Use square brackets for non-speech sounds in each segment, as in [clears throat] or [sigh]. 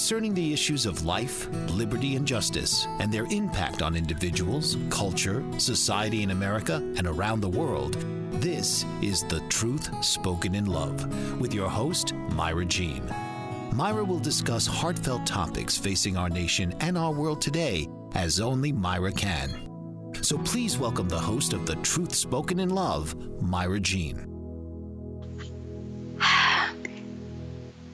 Concerning the issues of life, liberty, and justice, and their impact on individuals, culture, society in America, and around the world. This is The Truth Spoken in Love with your host, Myra Jean. Myra will discuss heartfelt topics facing our nation and our world today as only Myra can. So please welcome the host of The Truth Spoken in Love, Myra Jean. [sighs]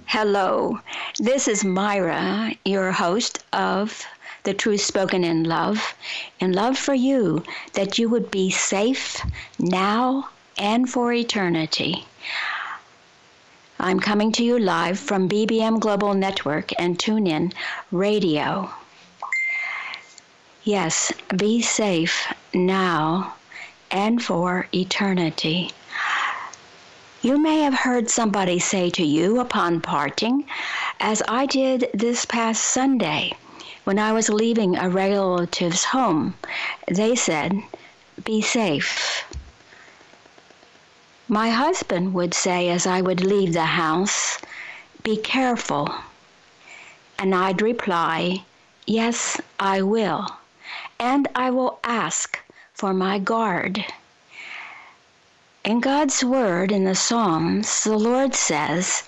Hello, this is Myra, your host of The Truth Spoken in Love, in love for you, that you would be safe now and for eternity. I'm coming to you live from BBM Global Network and TuneIn Radio. Yes, be safe now and for eternity. You may have heard somebody say to you upon parting, as I did this past Sunday when I was leaving a relative's home, they said, Be safe. My husband would say as I would leave the house, Be careful. And I'd reply, Yes, I will. And I will ask for my guard. In God's Word in the Psalms, the Lord says,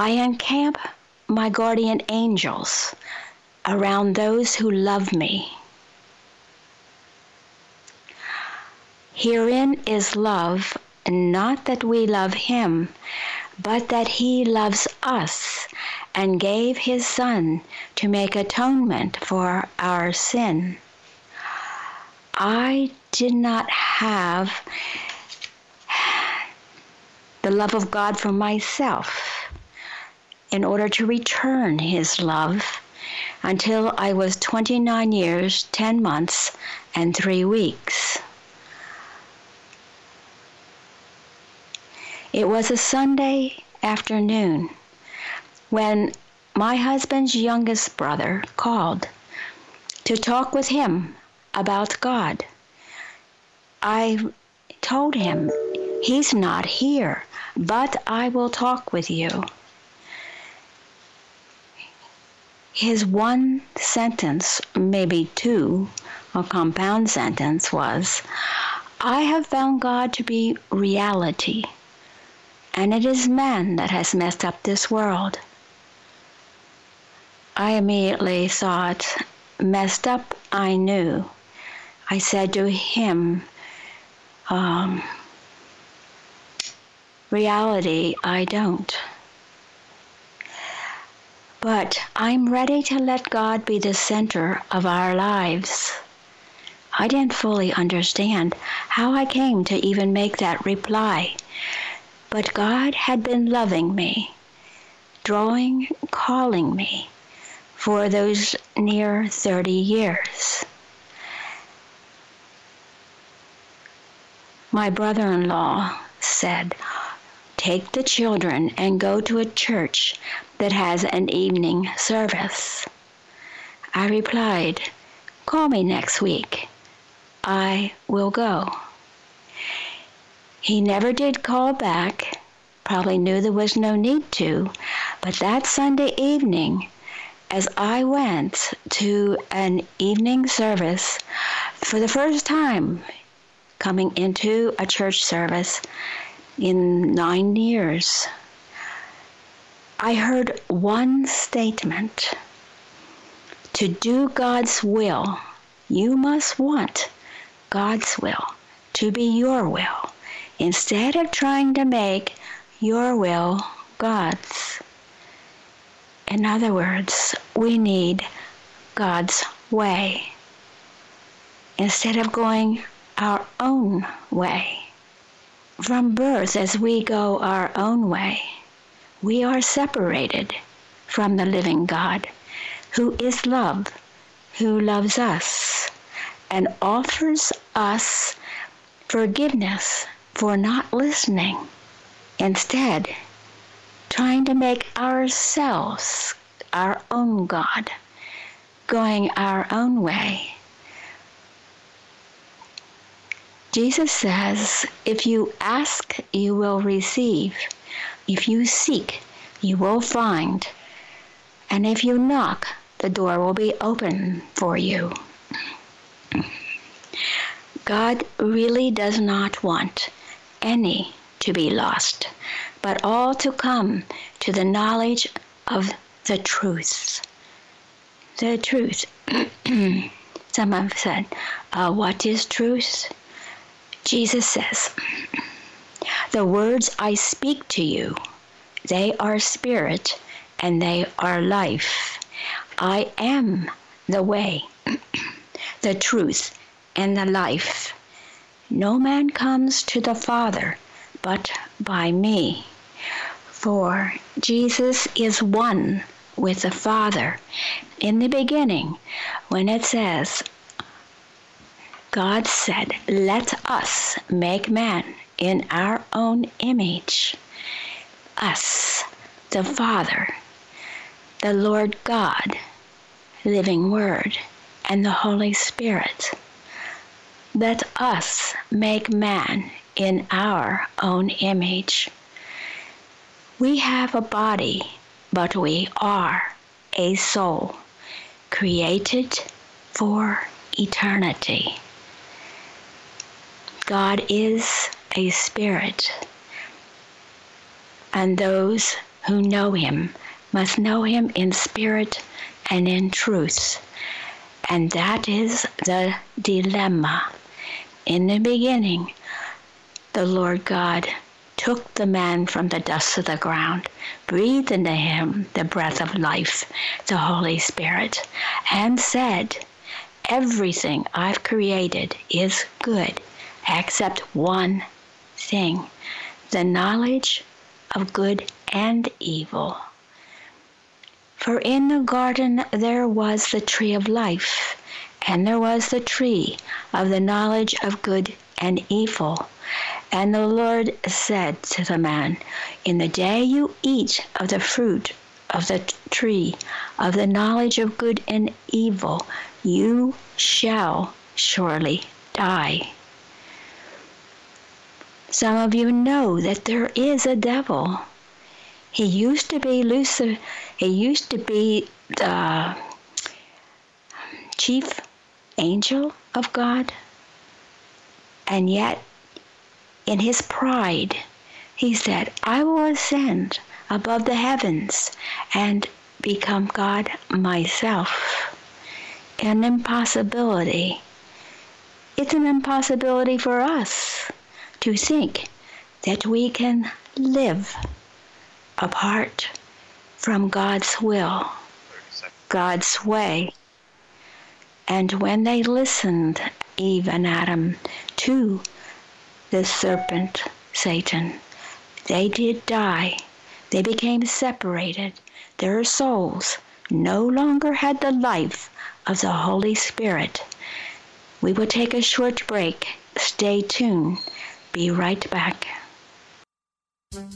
I encamp my guardian angels around those who love me. Herein is love, not that we love Him, but that He loves us and gave His Son to make atonement for our sin. I did not have the love of God for myself in order to return His love until I was 29 years, 10 months, and 3 weeks. It was a Sunday afternoon when my husband's youngest brother called to talk with him about God. I told him He's not here, but I will talk with you. His one sentence, maybe two, a compound sentence was, I have found God to be reality, and it is man that has messed up this world. I immediately thought, messed up, I knew. I said to him, um, reality, I don't. But I'm ready to let God be the center of our lives. I didn't fully understand how I came to even make that reply, but God had been loving me, drawing, calling me for those near 30 years. My brother in law said, Take the children and go to a church that has an evening service. I replied, Call me next week. I will go. He never did call back, probably knew there was no need to, but that Sunday evening, as I went to an evening service for the first time coming into a church service in nine years, I heard one statement to do God's will, you must want God's will to be your will instead of trying to make your will God's. In other words, we need God's way instead of going our own way. From birth, as we go our own way, we are separated from the living God, who is love, who loves us, and offers us forgiveness for not listening. Instead, trying to make ourselves our own God, going our own way. Jesus says, if you ask, you will receive. If you seek, you will find. And if you knock, the door will be open for you. God really does not want any to be lost, but all to come to the knowledge of the truth. The truth. [clears throat] Some have said, uh, What is truth? Jesus says, The words I speak to you, they are spirit and they are life. I am the way, [clears throat] the truth, and the life. No man comes to the Father but by me. For Jesus is one with the Father. In the beginning, when it says, God said, Let us make man in our own image. Us, the Father, the Lord God, living Word, and the Holy Spirit. Let us make man in our own image. We have a body, but we are a soul created for eternity. God is a spirit, and those who know him must know him in spirit and in truth. And that is the dilemma. In the beginning, the Lord God took the man from the dust of the ground, breathed into him the breath of life, the Holy Spirit, and said, Everything I've created is good except one thing the knowledge of good and evil. For in the garden there was the tree of life, and there was the tree of the knowledge of good and evil. And the Lord said to the man, In the day you eat of the fruit of the tree of the knowledge of good and evil, you shall surely die. Some of you know that there is a devil. He used to be Lucifer, he used to be the um, chief angel of God, and yet in his pride, he said, I will ascend above the heavens and become God myself. An impossibility. It's an impossibility for us to think that we can live apart from God's will, God's way. And when they listened, Eve and Adam, to the serpent, Satan. They did die. They became separated. Their souls no longer had the life of the Holy Spirit. We will take a short break. Stay tuned. Be right back.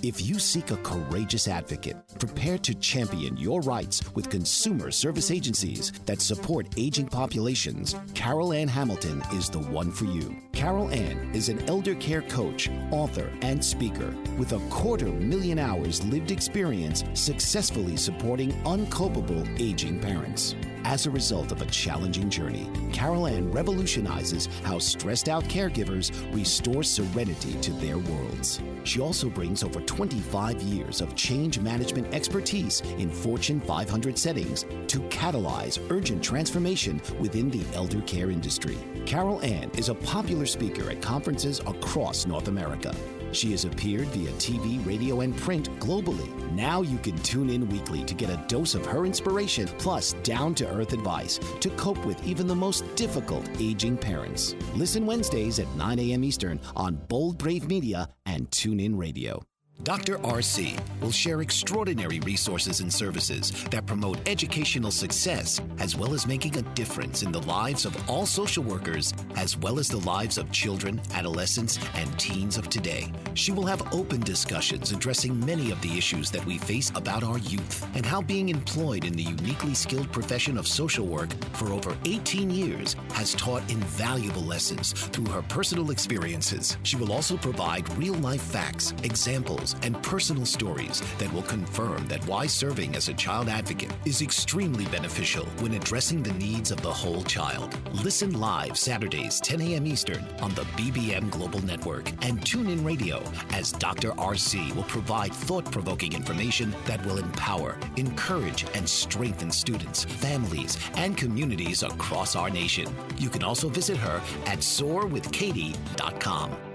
If you seek a courageous advocate prepared to champion your rights with consumer service agencies that support aging populations, Carol Ann Hamilton is the one for you. Carol Ann is an elder care coach, author, and speaker with a quarter million hours lived experience successfully supporting uncopable aging parents. As a result of a challenging journey, Carol Ann revolutionizes how stressed out caregivers restore serenity to their worlds. She also brings over 25 years of change management expertise in Fortune 500 settings to catalyze urgent transformation within the elder care industry. Carol Ann is a popular speaker at conferences across North America. She has appeared via TV, radio, and print globally. Now you can tune in weekly to get a dose of her inspiration plus down to earth advice to cope with even the most difficult aging parents. Listen Wednesdays at 9 a.m. Eastern on Bold Brave Media and TuneIn Radio. Dr. RC will share extraordinary resources and services that promote educational success as well as making a difference in the lives of all social workers as well as the lives of children, adolescents, and teens of today. She will have open discussions addressing many of the issues that we face about our youth and how being employed in the uniquely skilled profession of social work for over 18 years has taught invaluable lessons through her personal experiences. She will also provide real life facts, examples, and personal stories that will confirm that why serving as a child advocate is extremely beneficial when addressing the needs of the whole child. Listen live Saturdays, 10 a.m. Eastern on the BBM Global Network and tune in radio as Dr. RC will provide thought provoking information that will empower, encourage, and strengthen students, families, and communities across our nation. You can also visit her at soarwithkatie.com.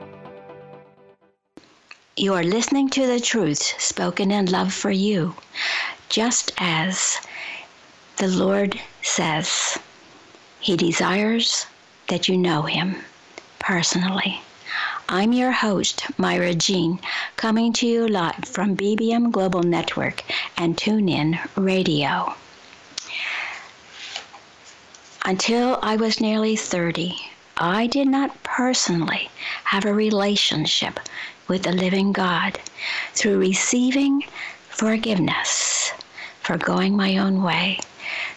You are listening to the truth spoken in love for you, just as the Lord says He desires that you know Him personally. I'm your host, Myra Jean, coming to you live from BBM Global Network and TuneIn Radio. Until I was nearly 30, I did not personally have a relationship with the living God through receiving forgiveness for going my own way,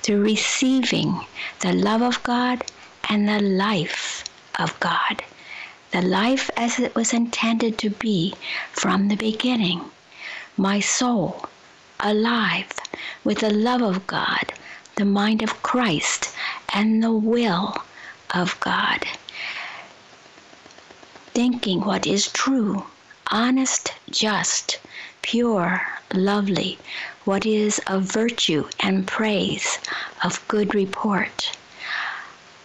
through receiving the love of God and the life of God, the life as it was intended to be from the beginning. My soul alive with the love of God, the mind of Christ, and the will of God. Thinking what is true honest, just, pure, lovely, what is of virtue and praise, of good report,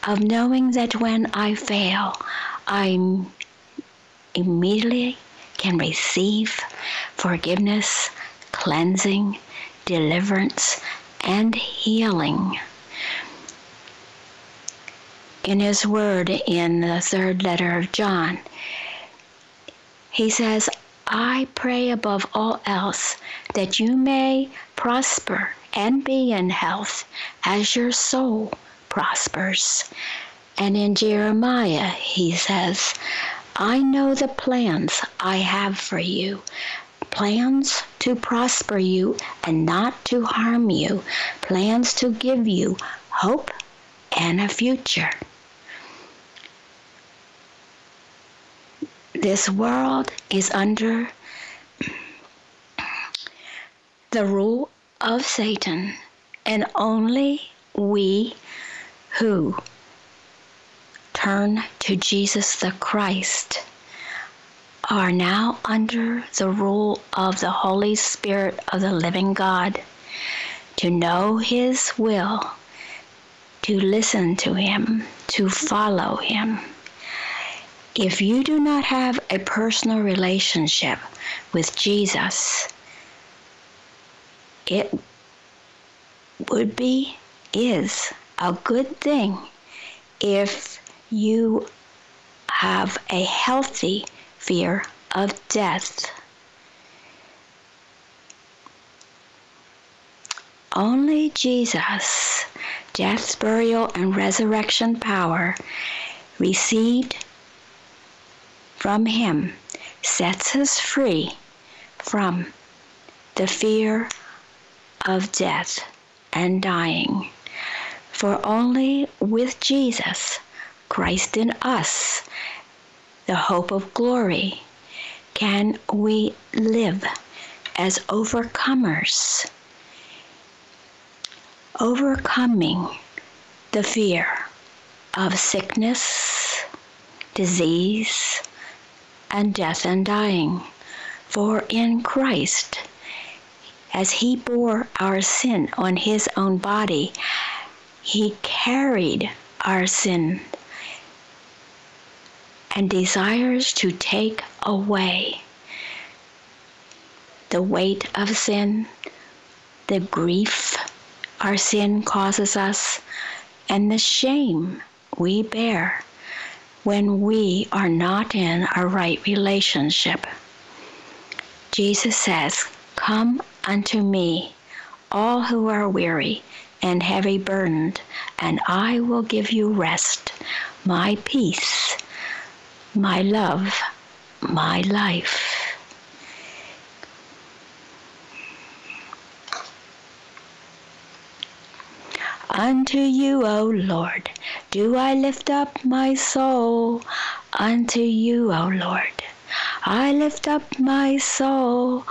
of knowing that when I fail, I immediately can receive forgiveness, cleansing, deliverance, and healing. In his word in the third letter of John, he says, I pray above all else that you may prosper and be in health as your soul prospers. And in Jeremiah, he says, I know the plans I have for you plans to prosper you and not to harm you, plans to give you hope and a future. This world is under the rule of Satan, and only we who turn to Jesus the Christ are now under the rule of the Holy Spirit of the living God to know His will, to listen to Him, to follow Him. If you do not have a personal relationship with Jesus, it would be, is a good thing if you have a healthy fear of death. Only Jesus, death, burial, and resurrection power received from Him sets us free from the fear of death and dying. For only with Jesus, Christ in us, the hope of glory, can we live as overcomers, overcoming the fear of sickness, disease, and death and dying. For in Christ, as he bore our sin on his own body, he carried our sin and desires to take away the weight of sin, the grief our sin causes us, and the shame we bear when we are not in a right relationship. Jesus says, Come unto me, all who are weary and heavy burdened, and I will give you rest, my peace, my love, my life. Unto you, O Lord, do I lift up my soul. Unto you, O Lord, I lift up my soul.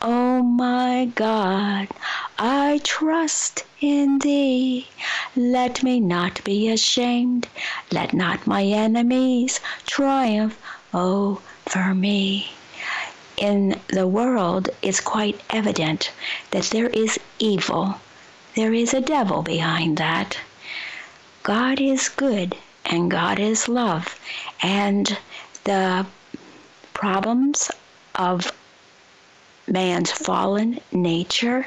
O my God, I trust in thee. Let me not be ashamed. Let not my enemies triumph over me. In the world, it's quite evident that there is evil there is a devil behind that. God is good and God is love. And the problems of man's fallen nature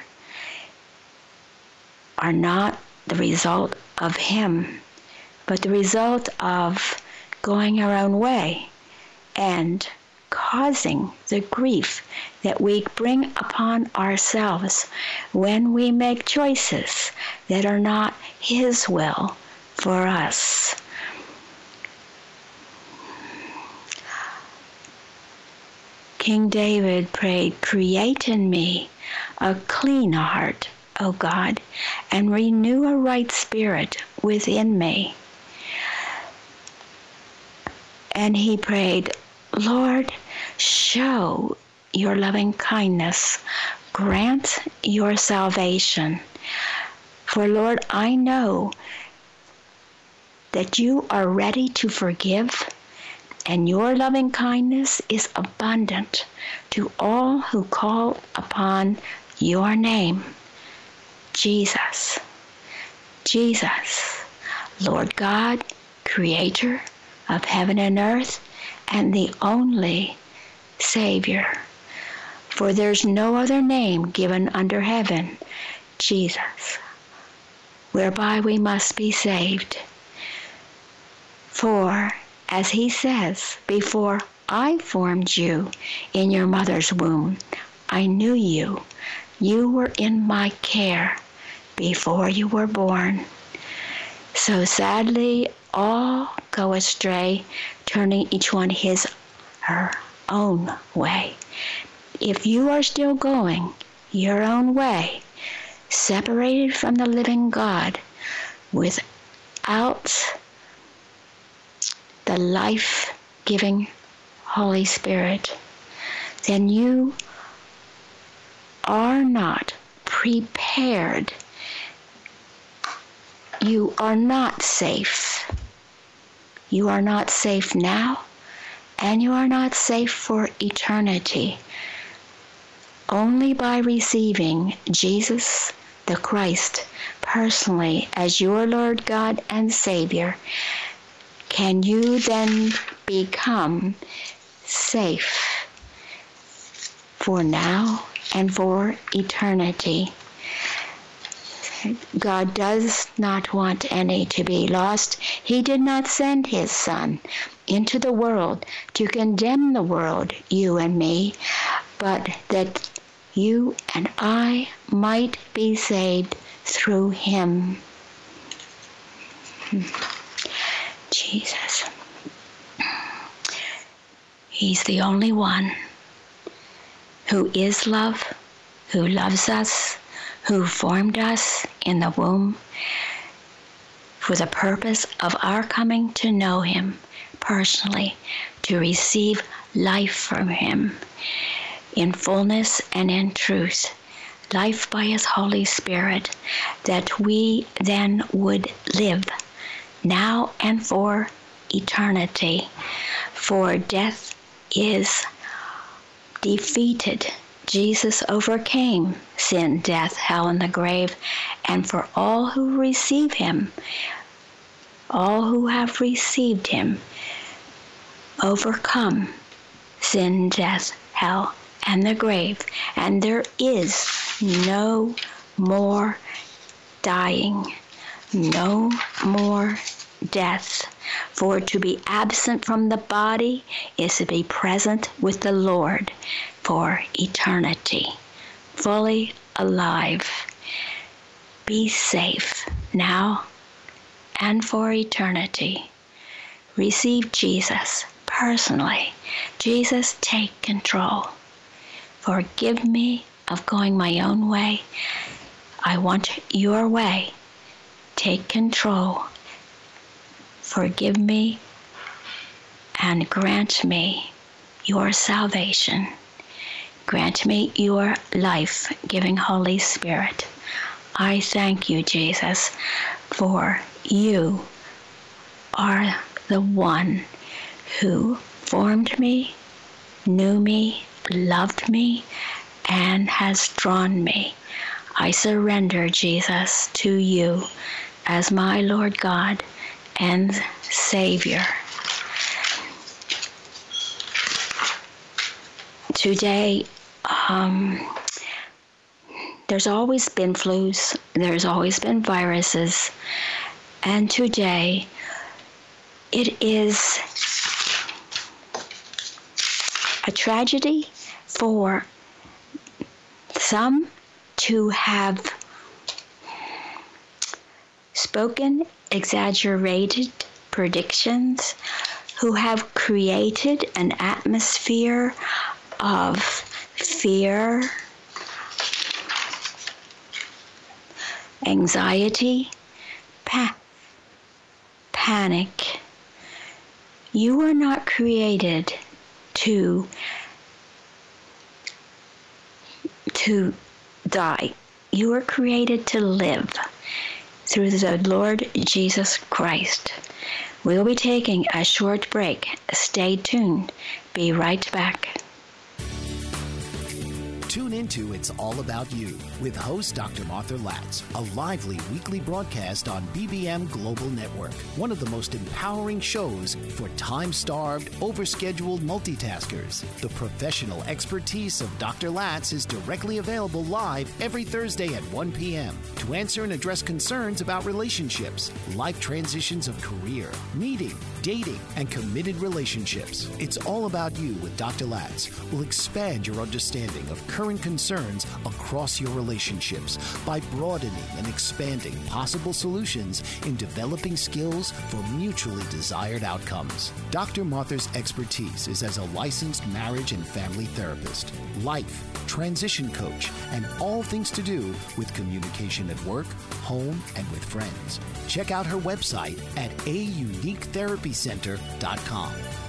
are not the result of him, but the result of going our own way and causing the grief that we bring upon ourselves when we make choices that are not His will for us. King David prayed, Create in me a clean heart, O God, and renew a right spirit within me. And he prayed, Lord, show your loving kindness. Grant your salvation. For Lord, I know that you are ready to forgive, and your loving kindness is abundant to all who call upon your name. Jesus, Jesus, Lord God, Creator of heaven and earth, and the only Savior. For there's no other name given under heaven, Jesus, whereby we must be saved. For, as he says, before I formed you in your mother's womb, I knew you. You were in my care before you were born. So sadly, all go astray, turning each one his her own way. If you are still going your own way, separated from the living God, without the life giving Holy Spirit, then you are not prepared. You are not safe. You are not safe now and you are not safe for eternity. Only by receiving Jesus the Christ personally as your Lord God and Savior can you then become safe for now and for eternity. God does not want any to be lost. He did not send his Son into the world to condemn the world, you and me, but that you and I might be saved through him. Hmm. Jesus. He's the only one who is love, who loves us, who formed us in the womb for the purpose of our coming to know Him personally, to receive life from Him in fullness and in truth, life by His Holy Spirit, that we then would live now and for eternity. For death is defeated. Jesus overcame sin, death, hell, and the grave, and for all who receive him, all who have received him, overcome sin, death, hell, and the grave, and there is no more dying, no more death. For to be absent from the body is to be present with the Lord for eternity, fully alive. Be safe now and for eternity. Receive Jesus personally. Jesus, take control. Forgive me of going my own way. I want your way. Take control. Forgive me and grant me your salvation. Grant me your life giving Holy Spirit. I thank you, Jesus, for you are the one who formed me, knew me, loved me, and has drawn me. I surrender, Jesus, to you as my Lord God and Savior. Today, um, there's always been flus, there's always been viruses, and today it is a tragedy for some to have spoken exaggerated predictions, who have created an atmosphere of fear, anxiety, pa- panic. You are not created to to die. You are created to live through the Lord Jesus Christ. We'll be taking a short break. Stay tuned. Be right back. Tune into It's All About You with host Dr. Martha Latz, a lively weekly broadcast on BBM Global Network, one of the most empowering shows for time starved, overscheduled multitaskers. The professional expertise of Dr. Latz is directly available live every Thursday at 1 p.m. to answer and address concerns about relationships, life transitions of career, meeting, dating, and committed relationships. It's All About You with Dr. Latz will expand your understanding of current concerns across your relationships by broadening and expanding possible solutions in developing skills for mutually desired outcomes. Dr. Martha's expertise is as a licensed marriage and family therapist, life, transition coach, and all things to do with communication at work, home, and with friends. Check out her website at auniquetherapycenter.com.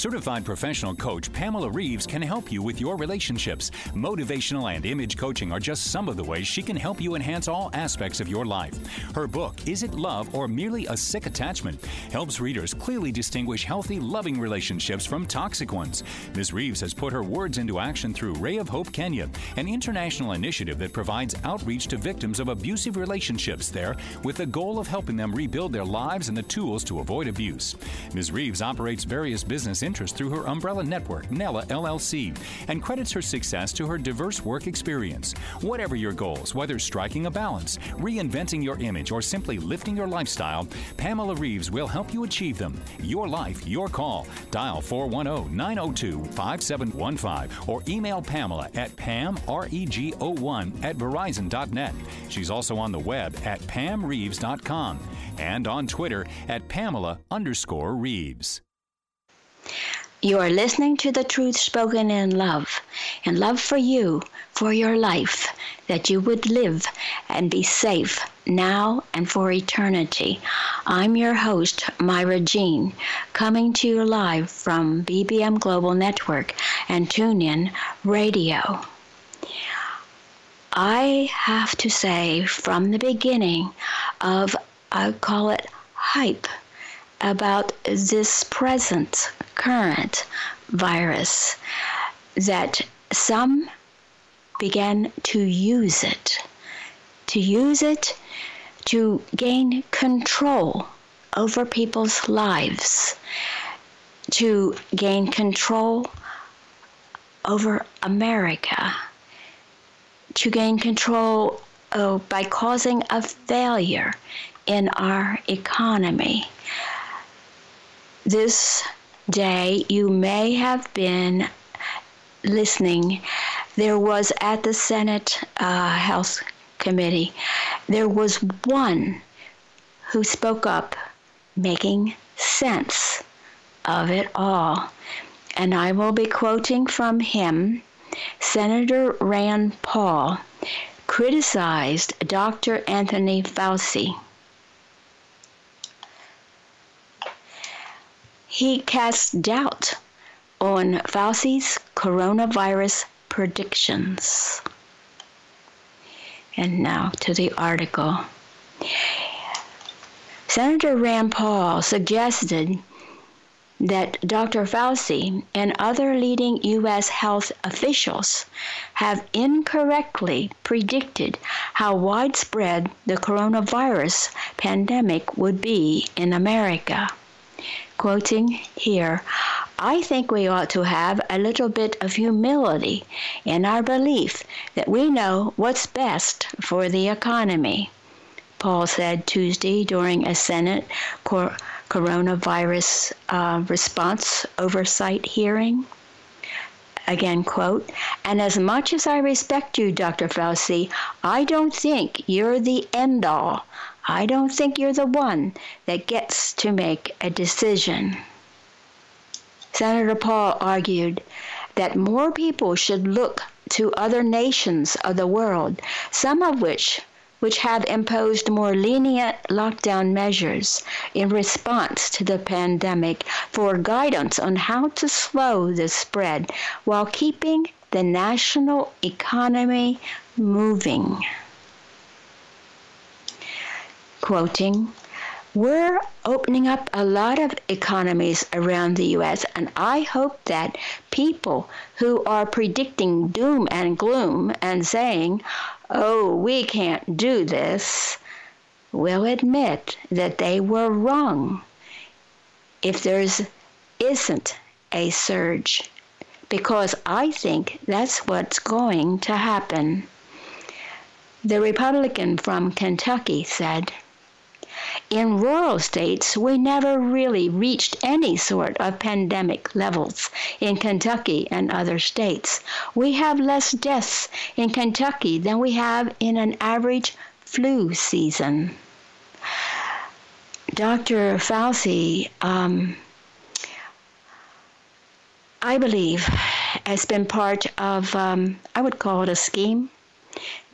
Certified professional coach Pamela Reeves can help you with your relationships. Motivational and image coaching are just some of the ways she can help you enhance all aspects of your life. Her book, Is It Love or Merely a Sick Attachment? helps readers clearly distinguish healthy, loving relationships from toxic ones. Ms. Reeves has put her words into action through Ray of Hope Kenya, an international initiative that provides outreach to victims of abusive relationships there with the goal of helping them rebuild their lives and the tools to avoid abuse. Ms. Reeves operates various business interests through her umbrella network, Nella LLC, and credits her success to her diverse work experience. Whatever your goals, whether striking a balance, reinventing your image, or simply lifting your lifestyle, Pamela Reeves will help you achieve them. Your life, your call. Dial 410 902 5715 or email Pamela at pamreg01 at verizon.net. She's also on the web at pamreeves.com and on Twitter at Pamela underscore Reeves. You are listening to the truth spoken in love, in love for you, for your life, that you would live and be safe now and for eternity. I'm your host, Myra Jean, coming to you live from BBM Global Network and TuneIn Radio. I have to say from the beginning of, I call it hype, about this present current virus that some began to use it, to use it to gain control over people's lives, to gain control over America, to gain control uh, by causing a failure in our economy. This day, you may have been listening. There was at the Senate uh, Health Committee, there was one who spoke up, making sense of it all. And I will be quoting from him. Senator Rand Paul criticized Dr. Anthony Fauci he casts doubt on Fauci's coronavirus predictions. And now to the article. Senator Rand Paul suggested that Dr. Fauci and other leading U.S. health officials have incorrectly predicted how widespread the coronavirus pandemic would be in America quoting here, I think we ought to have a little bit of humility in our belief that we know what's best for the economy, Paul said Tuesday during a Senate cor- coronavirus uh, response oversight hearing. Again, quote, and as much as I respect you, Dr. Fauci, I don't think you're the end all I don't think you're the one that gets to make a decision. Senator Paul argued that more people should look to other nations of the world, some of which which have imposed more lenient lockdown measures in response to the pandemic for guidance on how to slow the spread while keeping the national economy moving quoting, we're opening up a lot of economies around the US, and I hope that people who are predicting doom and gloom and saying, oh, we can't do this, will admit that they were wrong if there's isn't a surge because I think that's what's going to happen. The Republican from Kentucky said, in rural states, we never really reached any sort of pandemic levels in Kentucky and other states. We have less deaths in Kentucky than we have in an average flu season. Dr. Fauci, um, I believe, has been part of, um, I would call it a scheme.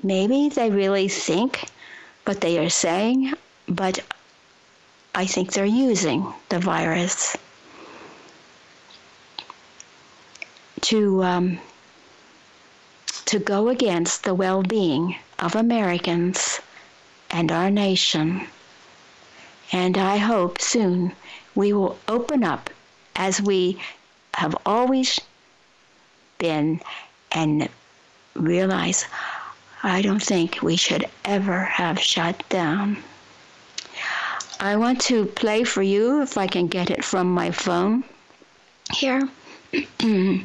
Maybe they really think what they are saying but I think they're using the virus to um, to go against the well-being of Americans and our nation. And I hope soon we will open up as we have always been and realize I don't think we should ever have shut down. I want to play for you if I can get it from my phone here. [clears throat]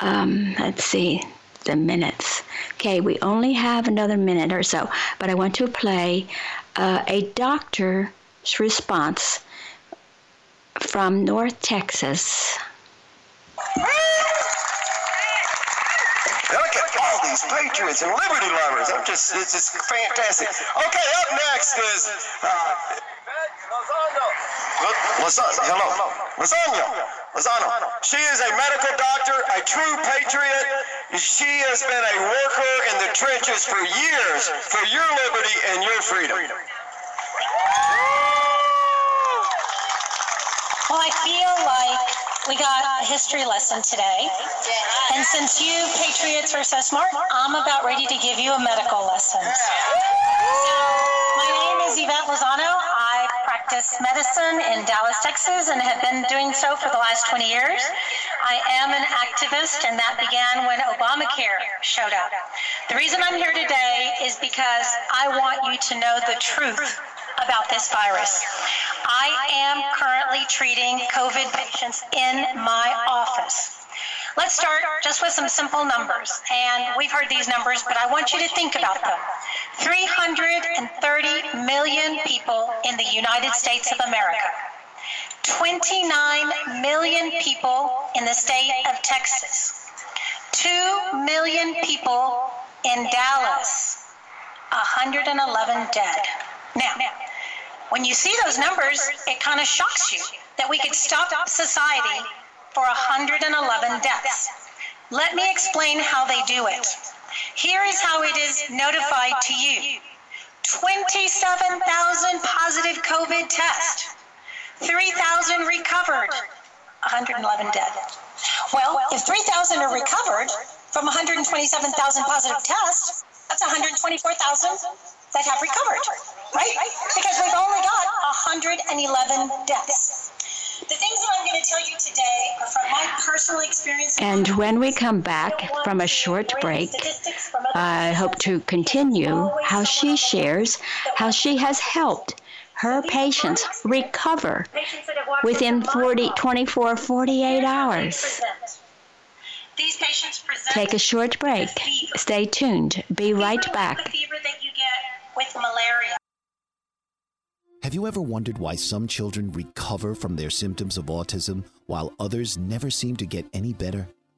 um, let's see the minutes. Okay, we only have another minute or so, but I want to play uh, a doctor's response from North Texas. Look at all these patriots and liberty lovers. I'm just, it's just fantastic. Okay, up next is. Uh, Lasagna, hello. Lasagna. Lozano. She is a medical doctor, a true patriot. She has been a worker in the trenches for years for your liberty and your freedom. Well, I feel like we got a history lesson today. And since you patriots are so smart, I'm about ready to give you a medical lesson. So, my name is Yvette Lozano. Practice medicine in Dallas, Texas, and have been doing so for the last 20 years. I am an activist, and that began when Obamacare showed up. The reason I'm here today is because I want you to know the truth about this virus. I am currently treating COVID patients in my office. Let's start just with some simple numbers. And we've heard these numbers, but I want you to think about them. 330 million people in the United States of America. 29 million people in the state of Texas. 2 million people in Dallas. 111 dead. Now, when you see those numbers, it kind of shocks you that we could stop society for 111 deaths. Let me explain how they do it. Here is how it is notified to you 27,000 positive COVID tests, 3,000 recovered, 111 dead. Well, if 3,000 are recovered from 127,000 positive tests, that's 124,000 that have recovered, right? Because we've only got 111 deaths. The things that I'm going to tell you today are from my personal experience. And when we come back from a short break, I hope to continue how she shares how she has helped her patients recover within 40, 24, 48 hours. These patients present Take a short break. Stay tuned. Be right back. The fever that you get with malaria. Have you ever wondered why some children recover from their symptoms of autism while others never seem to get any better?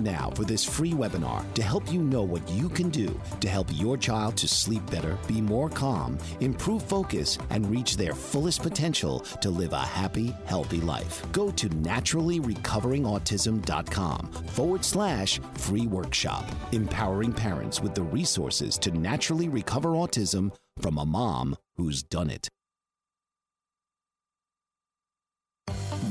now for this free webinar to help you know what you can do to help your child to sleep better, be more calm, improve focus, and reach their fullest potential to live a happy, healthy life. Go to naturallyrecoveringautism.com forward slash free workshop, empowering parents with the resources to naturally recover autism from a mom who's done it.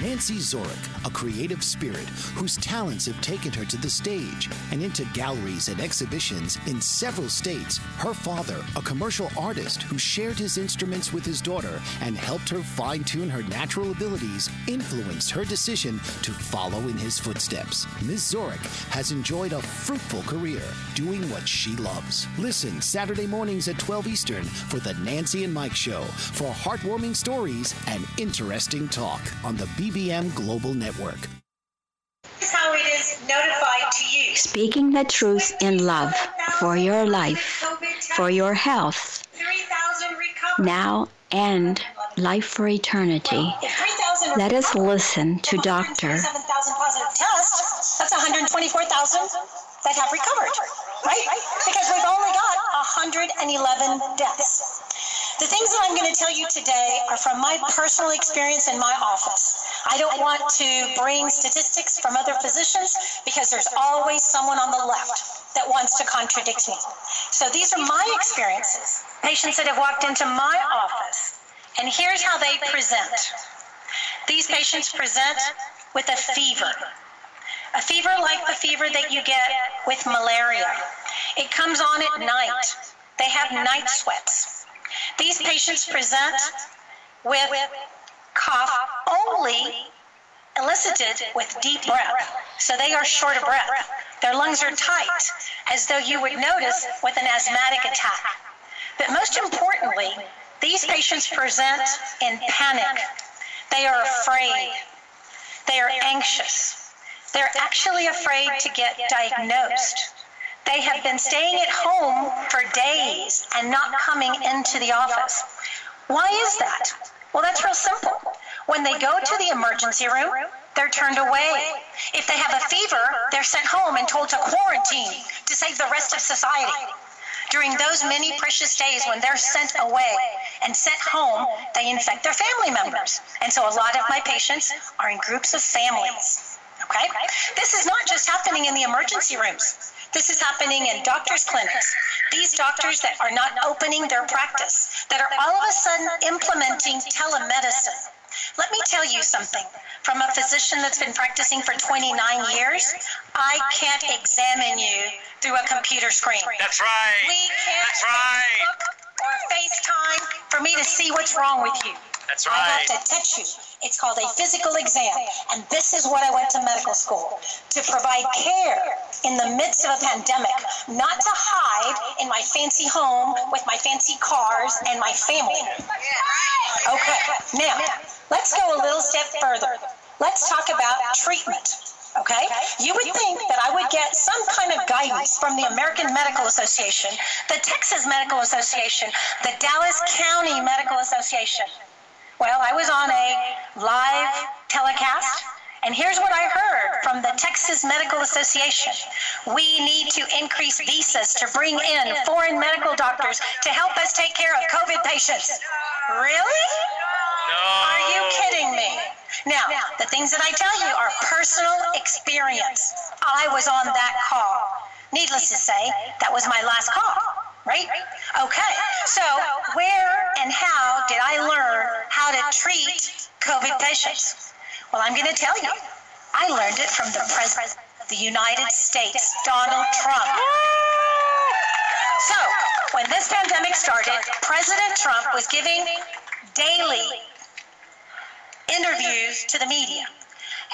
Nancy Zorik, a creative spirit whose talents have taken her to the stage and into galleries and exhibitions in several states. Her father, a commercial artist who shared his instruments with his daughter and helped her fine tune her natural abilities, influenced her decision to follow in his footsteps. Ms. Zorik has enjoyed a fruitful career doing what she loves. Listen Saturday mornings at 12 Eastern for the Nancy and Mike Show for heartwarming stories and interesting talk on the BBM Global Network. This is how it is notified to you. Speaking the truth in love for your life, for your health, 3,000 now and life for eternity. If 3,000 are Let us listen to from Dr. tests, that's 124,000 that have recovered, right? Because we've only got 111 deaths. The things that I'm going to tell you today are from my personal experience in my office. I don't want to bring statistics from other physicians because there's always someone on the left that wants to contradict me. So these are my experiences, patients that have walked into my office, and here's how they present. These patients present with a fever. A fever like the fever that you get with malaria. It comes on at night. They have night sweats. These patients present with cough only elicited with deep breath. So they are short of breath. Their lungs are tight, as though you would notice with an asthmatic attack. But most importantly, these patients present in panic. They are afraid. They are anxious. They're actually afraid to get diagnosed. They have been staying at home for days and not coming into the office. Why is that? Well, that's real simple. When they go to the emergency room, they're turned away. If they have a fever, they're sent home and told to quarantine to save the rest of society. During those many precious days when they're sent away and sent home, they infect their family members. And so a lot of my patients are in groups of families. Okay? This is not just happening in the emergency rooms. This is happening in doctors' clinics. These doctors that are not opening their practice, that are all of a sudden implementing telemedicine. Let me tell you something. From a physician that's been practicing for 29 years, I can't examine you through a computer screen. That's right. We can't That's right. Facebook or FaceTime for me to see what's wrong with you. That's right. I have to touch you. It's called a physical exam. And this is what I went to medical school to provide care in the midst of a pandemic, not to hide in my fancy home with my fancy cars and my family. Okay, now let's go a little step further. Let's talk about treatment. Okay? You would think that I would get some kind of guidance from the American Medical Association, the Texas Medical Association, the Dallas County Medical Association. Well, I was on a live telecast, and here's what I heard from the Texas Medical Association. We need to increase visas to bring in foreign medical doctors to help us take care of COVID patients. Really? Are you kidding me? Now, the things that I tell you are personal experience. I was on that call. Needless to say, that was my last call, right? Okay, so where and how did I learn how to treat COVID patients? Well, I'm going to tell you. I learned it from the President of the United States, Donald Trump. So, when this pandemic started, President Trump was giving daily interviews to the media.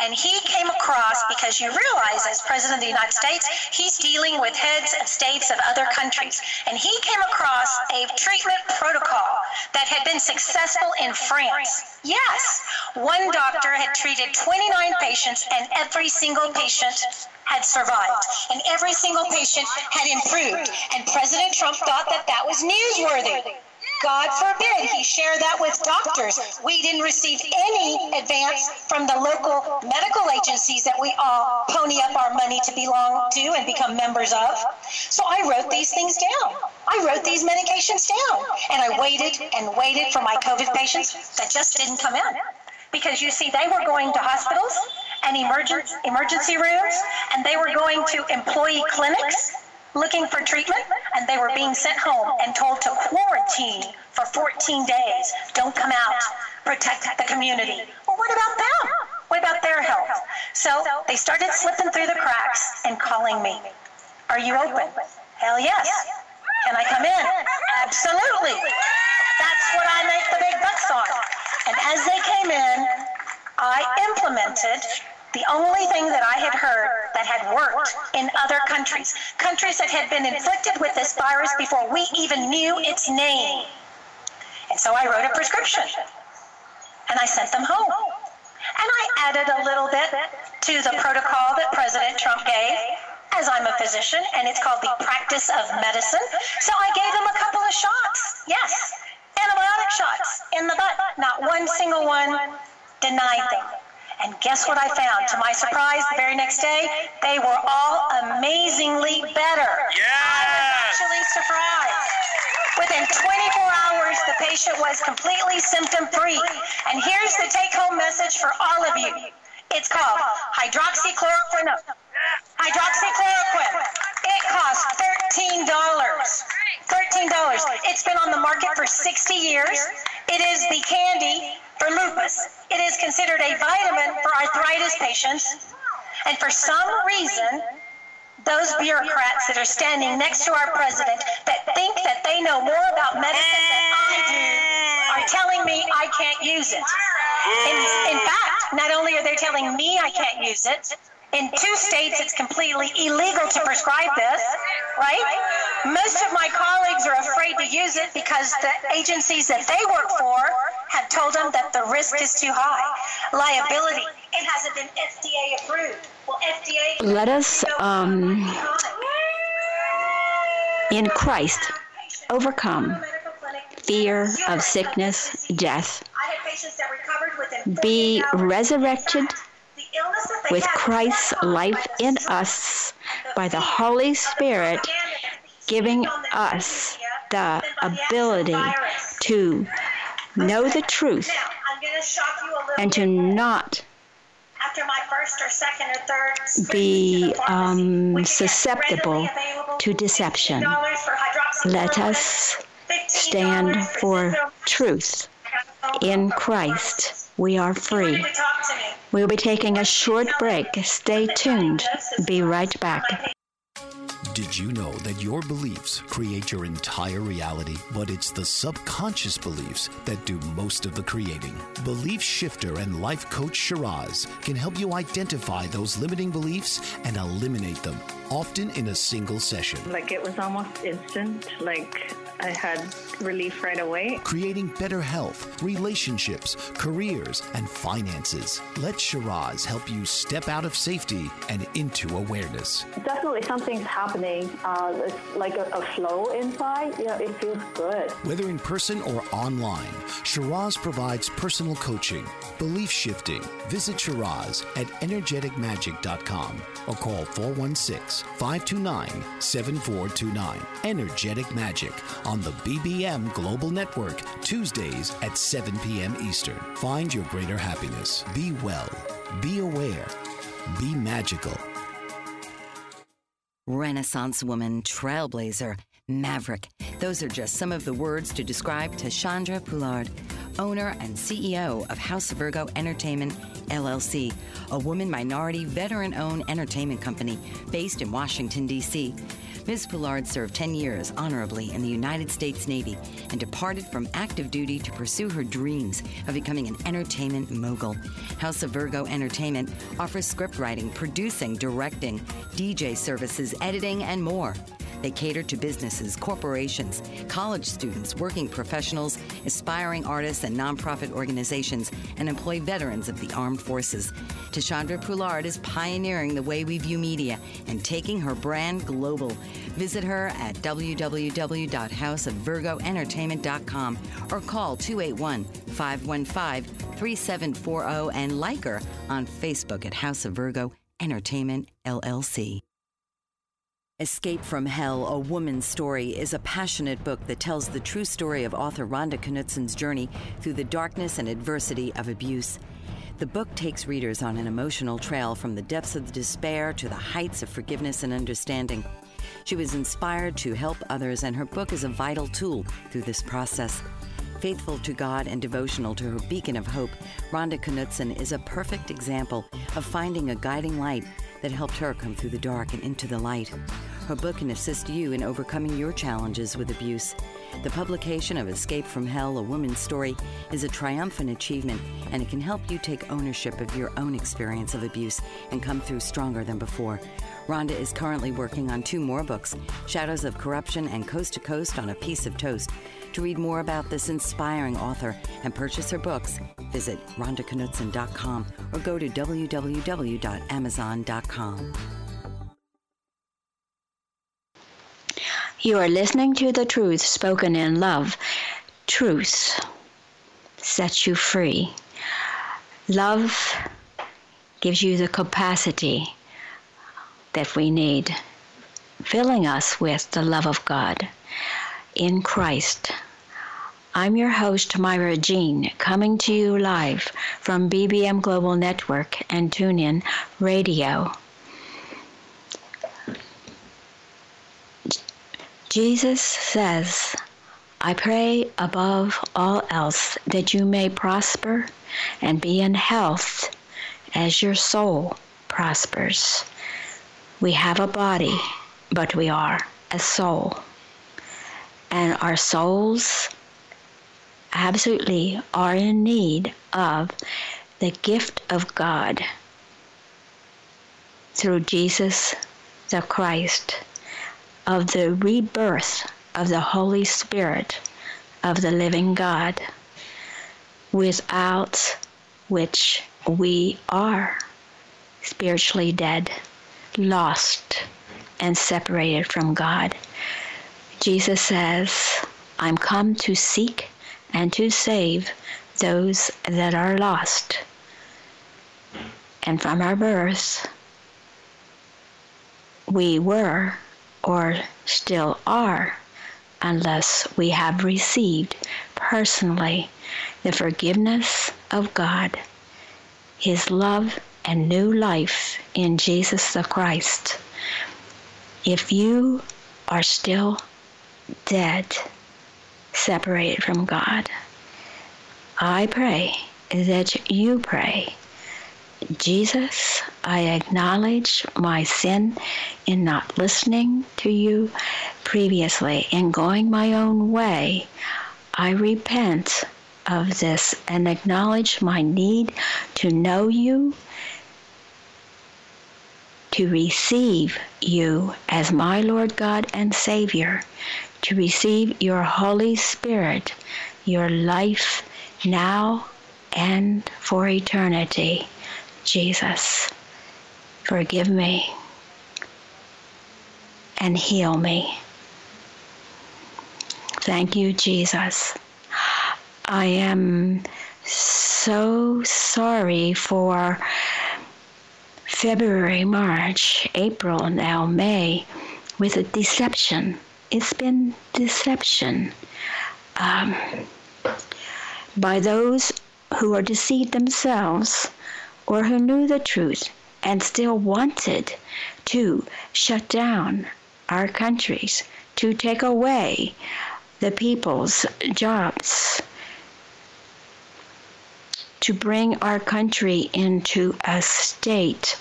And he came across, because you realize as President of the United States, he's dealing with heads of states of other countries. And he came across a treatment protocol that had been successful in France. Yes, one doctor had treated 29 patients, and every single patient had survived. And every single patient had improved. And President Trump thought that that was newsworthy. God forbid he share that with doctors. We didn't receive any advance from the local medical agencies that we all pony up our money to belong to and become members of. So I wrote these things down. I wrote these medications down. And I waited and waited for my COVID patients that just didn't come in. Because you see, they were going to hospitals and emergency, emergency rooms, and they were going to employee clinics looking for treatment, and they were being sent home and told to quarantine for 14 days. Don't come out. Protect the community. Well, what about them? What about their health? So they started slipping through the cracks and calling me. Are you open? Hell yes. Can I come in? Absolutely. That's what I make the big bucks on. And as they came in, I implemented the only thing that I had heard that had worked in other countries, countries that had been inflicted with this virus before we even knew its name. And so I wrote a prescription and I sent them home. And I added a little bit to the protocol that President Trump gave, as I'm a physician, and it's called the practice of medicine. So I gave them a couple of shots. Yes, antibiotic shots in the butt. Not one single one denied them. And guess what I found? To my surprise, the very next day, they were all amazingly better. I was actually surprised. Within 24 hours, the patient was completely symptom free. And here's the take home message for all of you it's called hydroxychloroquine. No, hydroxychloroquine. It costs $13. $13. It's been on the market for 60 years. It is the candy for lupus. It is considered a vitamin for arthritis patients. And for some reason, those bureaucrats that are standing next to our president that think that they know more about medicine than I do are telling me I can't use it. In, in fact, not only are they telling me I can't use it, in two states it's completely illegal to prescribe this, right? Most of my colleagues are afraid to use it because the agencies that they work for have told them that the risk is too high. Liability, it hasn't been FDA approved. Well, FDA. Let us, um, in Christ, overcome fear of sickness, death, be resurrected with Christ's life in us by the Holy Spirit giving us the ability to know the truth and to not be um, susceptible to deception. Let us stand for truth in Christ. We are free. We'll be taking a short break. Stay tuned. Be right back. Did you know that your beliefs create your entire reality, but it's the subconscious beliefs that do most of the creating? Belief shifter and life coach Shiraz can help you identify those limiting beliefs and eliminate them, often in a single session. Like it was almost instant. Like I had relief right away. Creating better health, relationships, careers, and finances. Let Shiraz help you step out of safety and into awareness. Definitely something's happening. Uh, it's like a, a flow inside. You know, it feels good. Whether in person or online, Shiraz provides personal coaching, belief shifting. Visit Shiraz at energeticmagic.com or call 416 529 7429. Energetic Magic on the BBM Global Network, Tuesdays at 7 p.m. Eastern. Find your greater happiness. Be well. Be aware. Be magical. Renaissance woman, trailblazer, maverick. Those are just some of the words to describe Tashandra Poulard, owner and CEO of House Virgo Entertainment LLC, a woman minority veteran owned entertainment company based in Washington, D.C. Ms. Poulard served 10 years honorably in the United States Navy and departed from active duty to pursue her dreams of becoming an entertainment mogul. House of Virgo Entertainment offers script writing, producing, directing, DJ services, editing, and more. They cater to businesses, corporations, college students, working professionals, aspiring artists, and nonprofit organizations, and employ veterans of the armed forces. Tashandra Poulard is pioneering the way we view media and taking her brand global. Visit her at www.houseofvirgoentertainment.com or call 281 515 3740 and like her on Facebook at House of Virgo Entertainment LLC. Escape from Hell, A Woman's Story is a passionate book that tells the true story of author Rhonda Knutsen's journey through the darkness and adversity of abuse. The book takes readers on an emotional trail from the depths of despair to the heights of forgiveness and understanding. She was inspired to help others, and her book is a vital tool through this process. Faithful to God and devotional to her beacon of hope, Rhonda Knutsen is a perfect example of finding a guiding light that helped her come through the dark and into the light. Her book can assist you in overcoming your challenges with abuse. The publication of Escape from Hell, A Woman's Story is a triumphant achievement, and it can help you take ownership of your own experience of abuse and come through stronger than before. Rhonda is currently working on two more books Shadows of Corruption and Coast to Coast on a Piece of Toast. To read more about this inspiring author and purchase her books, visit rhondaknutsen.com or go to www.amazon.com. You are listening to the truth spoken in love. Truth sets you free. Love gives you the capacity that we need, filling us with the love of God in Christ. I'm your host, Myra Jean, coming to you live from BBM Global Network and TuneIn Radio. Jesus says, I pray above all else that you may prosper and be in health as your soul prospers. We have a body, but we are a soul. And our souls absolutely are in need of the gift of God through Jesus the Christ, of the rebirth of the Holy Spirit of the living God, without which we are spiritually dead, lost, and separated from God. Jesus says, I'm come to seek and to save those that are lost. And from our birth, we were or still are unless we have received personally the forgiveness of God, His love, and new life in Jesus the Christ. If you are still dead, separated from God, I pray that you pray. Jesus, I acknowledge my sin in not listening to you previously and going my own way. I repent of this and acknowledge my need to know you, to receive you as my Lord God and Savior, to receive your Holy Spirit, your life now and for eternity. Jesus, forgive me and heal me. Thank you, Jesus. I am so sorry for February, March, April, and now May with a deception. It's been deception um, by those who are deceived themselves or who knew the truth and still wanted to shut down our countries, to take away the people's jobs, to bring our country into a state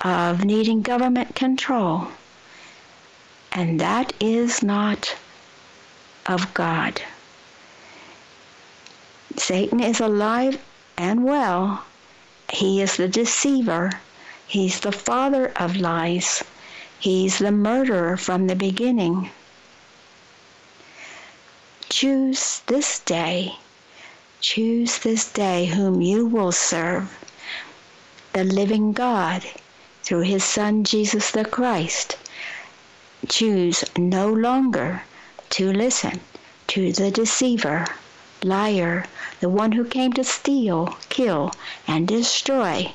of needing government control. And that is not of God. Satan is alive and well. He is the deceiver. He's the father of lies. He's the murderer from the beginning. Choose this day, choose this day whom you will serve, the living God through his Son Jesus the Christ. Choose no longer to listen to the deceiver, liar, the one who came to steal, kill, and destroy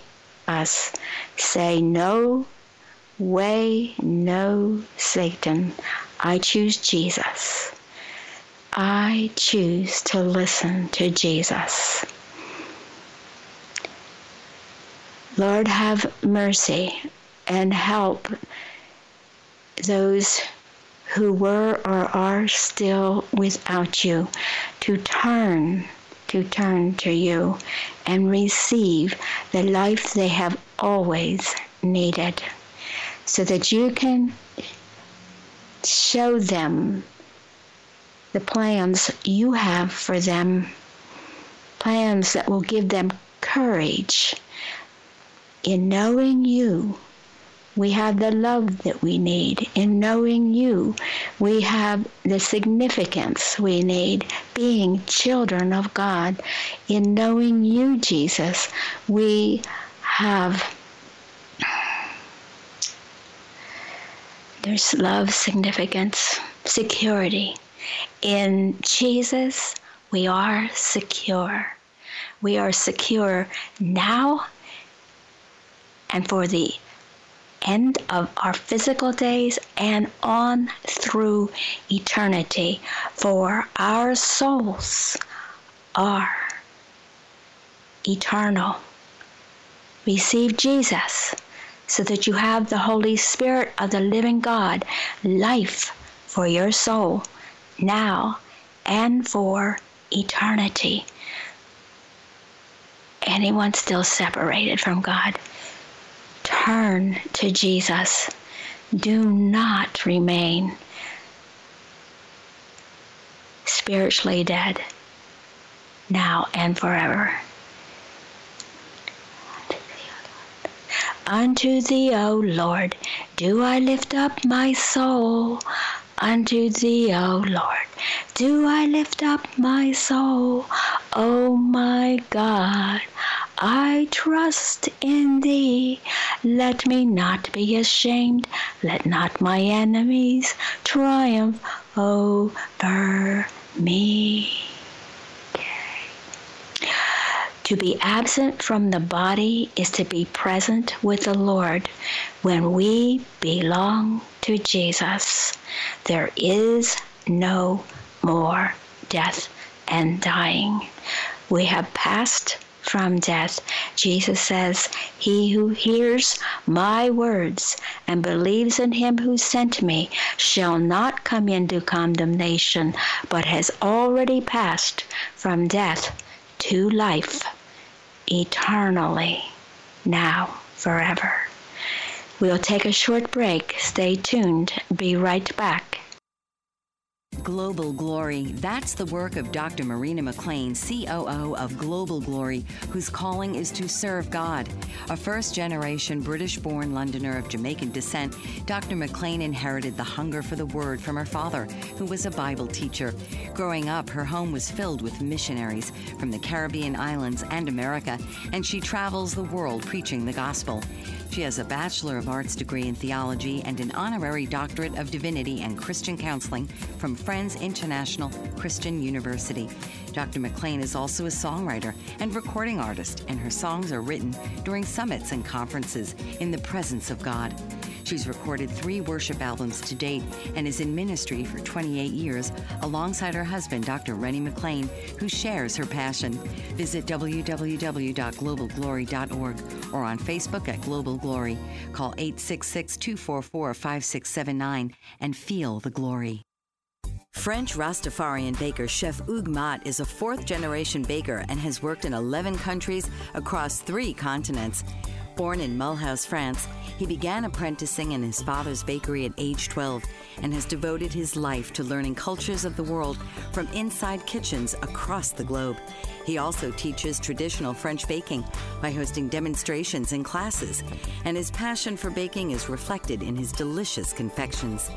us. Say no way, no, Satan. I choose Jesus. I choose to listen to Jesus. Lord, have mercy and help those who were or are still without you to turn, to turn to you and receive the life they have always needed so that you can show them the plans you have for them, plans that will give them courage. In knowing you, we have the love that we need. In knowing you, we have the significance we need, being children of God. In knowing you, Jesus, we have there's love, significance, security. In Jesus, we are secure. We are secure now and for the end of our physical days and on through eternity. For our souls are eternal. Receive Jesus so that you have the Holy Spirit of the living God, life for your soul now and for eternity. Anyone still separated from God, turn to Jesus. Do not remain spiritually dead now and forever. Unto thee, O Lord, do I lift up my soul. Unto thee, O Lord, do I lift up my soul. O my God, I trust in thee. Let me not be ashamed. Let not my enemies triumph over me. To be absent from the body is to be present with the Lord. When we belong to Jesus, there is no more death and dying. We have passed from death. Jesus says, He who hears my words and believes in him who sent me shall not come into condemnation, but has already passed from death to life eternally, now, forever. We'll take a short break. Stay tuned. Be right back. Global Glory. That's the work of Dr. Marina McLean, COO of Global Glory, whose calling is to serve God. A first generation British born Londoner of Jamaican descent, Dr. McLean inherited the hunger for the Word from her father, who was a Bible teacher. Growing up, her home was filled with missionaries from the Caribbean islands and America, and she travels the world preaching the gospel. She has a Bachelor of Arts degree in theology and an honorary doctorate of divinity and Christian counseling from Friends International Christian University. Dr. McLean is also a songwriter and recording artist, and her songs are written during summits and conferences in the presence of God. She's recorded three worship albums to date and is in ministry for 28 years alongside her husband, Dr. Rennie McLean, who shares her passion. Visit www.globalglory.org or on Facebook at Global Glory. Call 866 244 5679 and feel the glory. French Rastafarian baker Chef Hugues Mott is a fourth generation baker and has worked in 11 countries across three continents. Born in Mulhouse, France, he began apprenticing in his father's bakery at age 12 and has devoted his life to learning cultures of the world from inside kitchens across the globe. He also teaches traditional French baking by hosting demonstrations and classes, and his passion for baking is reflected in his delicious confections.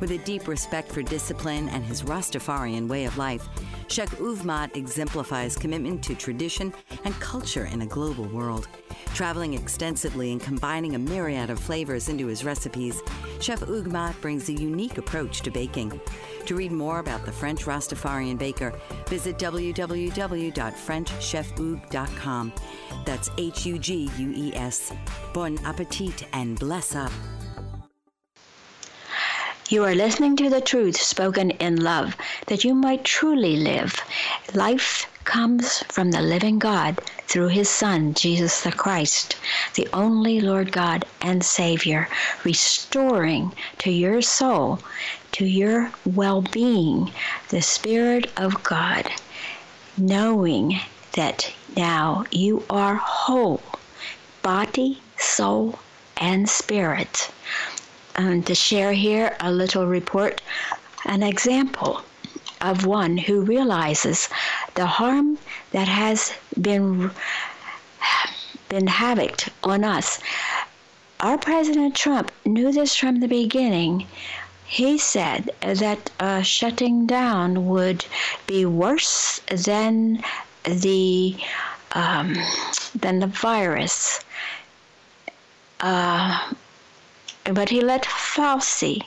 With a deep respect for discipline and his Rastafarian way of life, Chef Hugues Mott exemplifies commitment to tradition and culture in a global world. Traveling extensively and combining a myriad of flavors into his recipes, Chef Mott brings a unique approach to baking. To read more about the French Rastafarian baker, visit www.frenchchefug.com. That's H U G U E S. Bon appetit and bless up. You are listening to the truth spoken in love, that you might truly live. Life comes from the living God through his Son, Jesus the Christ, the only Lord God and Savior, restoring to your soul, to your well being, the Spirit of God, knowing that now you are whole, body, soul, and spirit. And to share here a little report, an example of one who realizes the harm that has been been havoc on us. Our President Trump knew this from the beginning. He said that uh, shutting down would be worse than the um, than the virus. Uh, but he let Fauci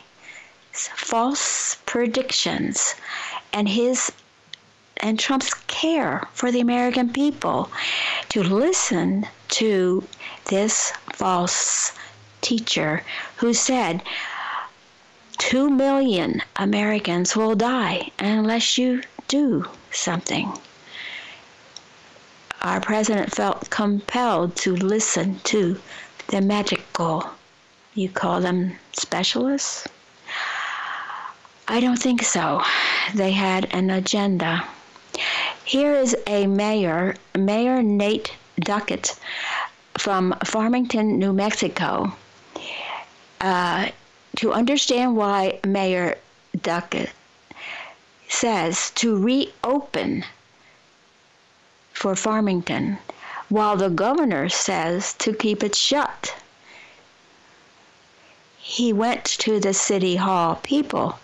false predictions and his and Trump's care for the American people to listen to this false teacher who said 2 million Americans will die unless you do something. Our president felt compelled to listen to the medical, you call them specialists, I don't think so. They had an agenda. Here is a mayor, Mayor Nate Duckett from Farmington, New Mexico. Uh, to understand why Mayor Duckett says to reopen for Farmington, while the governor says to keep it shut. He went to the city hall people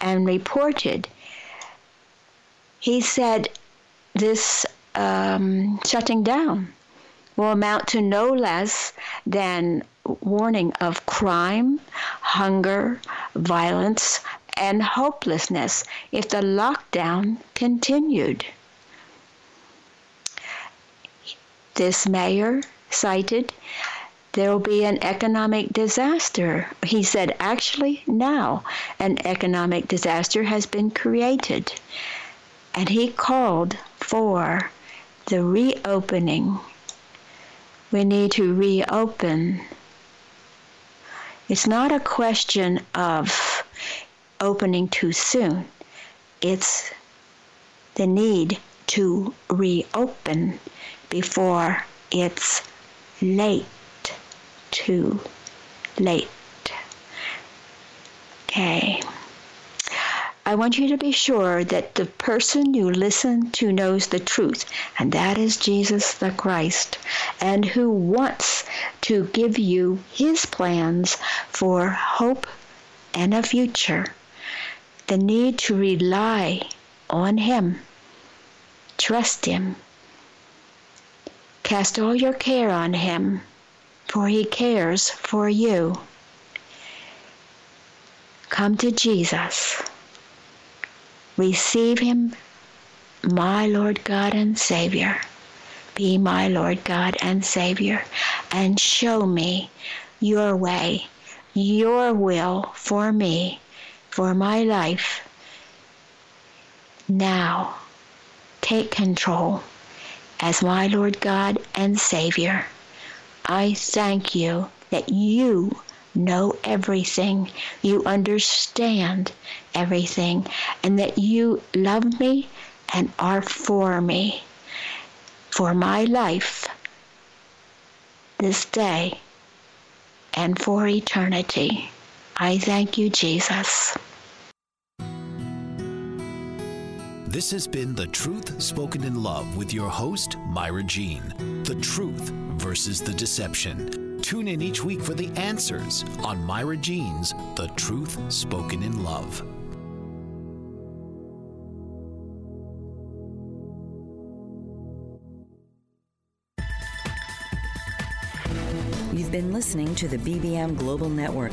and reported. He said this um, shutting down will amount to no less than warning of crime, hunger, violence, and hopelessness if the lockdown continued. This mayor cited there will be an economic disaster. He said, actually, now an economic disaster has been created. And he called for the reopening. We need to reopen. It's not a question of opening too soon, it's the need to reopen before it's late. Too late. Okay. I want you to be sure that the person you listen to knows the truth, and that is Jesus the Christ, and who wants to give you his plans for hope and a future. The need to rely on him, trust him, Cast all your care on him, for he cares for you. Come to Jesus. Receive him, my Lord God and Savior. Be my Lord God and Savior, and show me your way, your will for me, for my life. Now, take control as my Lord God and Savior. I thank you that you know everything, you understand everything, and that you love me and are for me, for my life this day and for eternity. I thank you, Jesus. This has been The Truth Spoken in Love with your host, Myra Jean. The truth versus the deception. Tune in each week for the answers on Myra Jean's The Truth Spoken in Love. You've been listening to the BBM Global Network.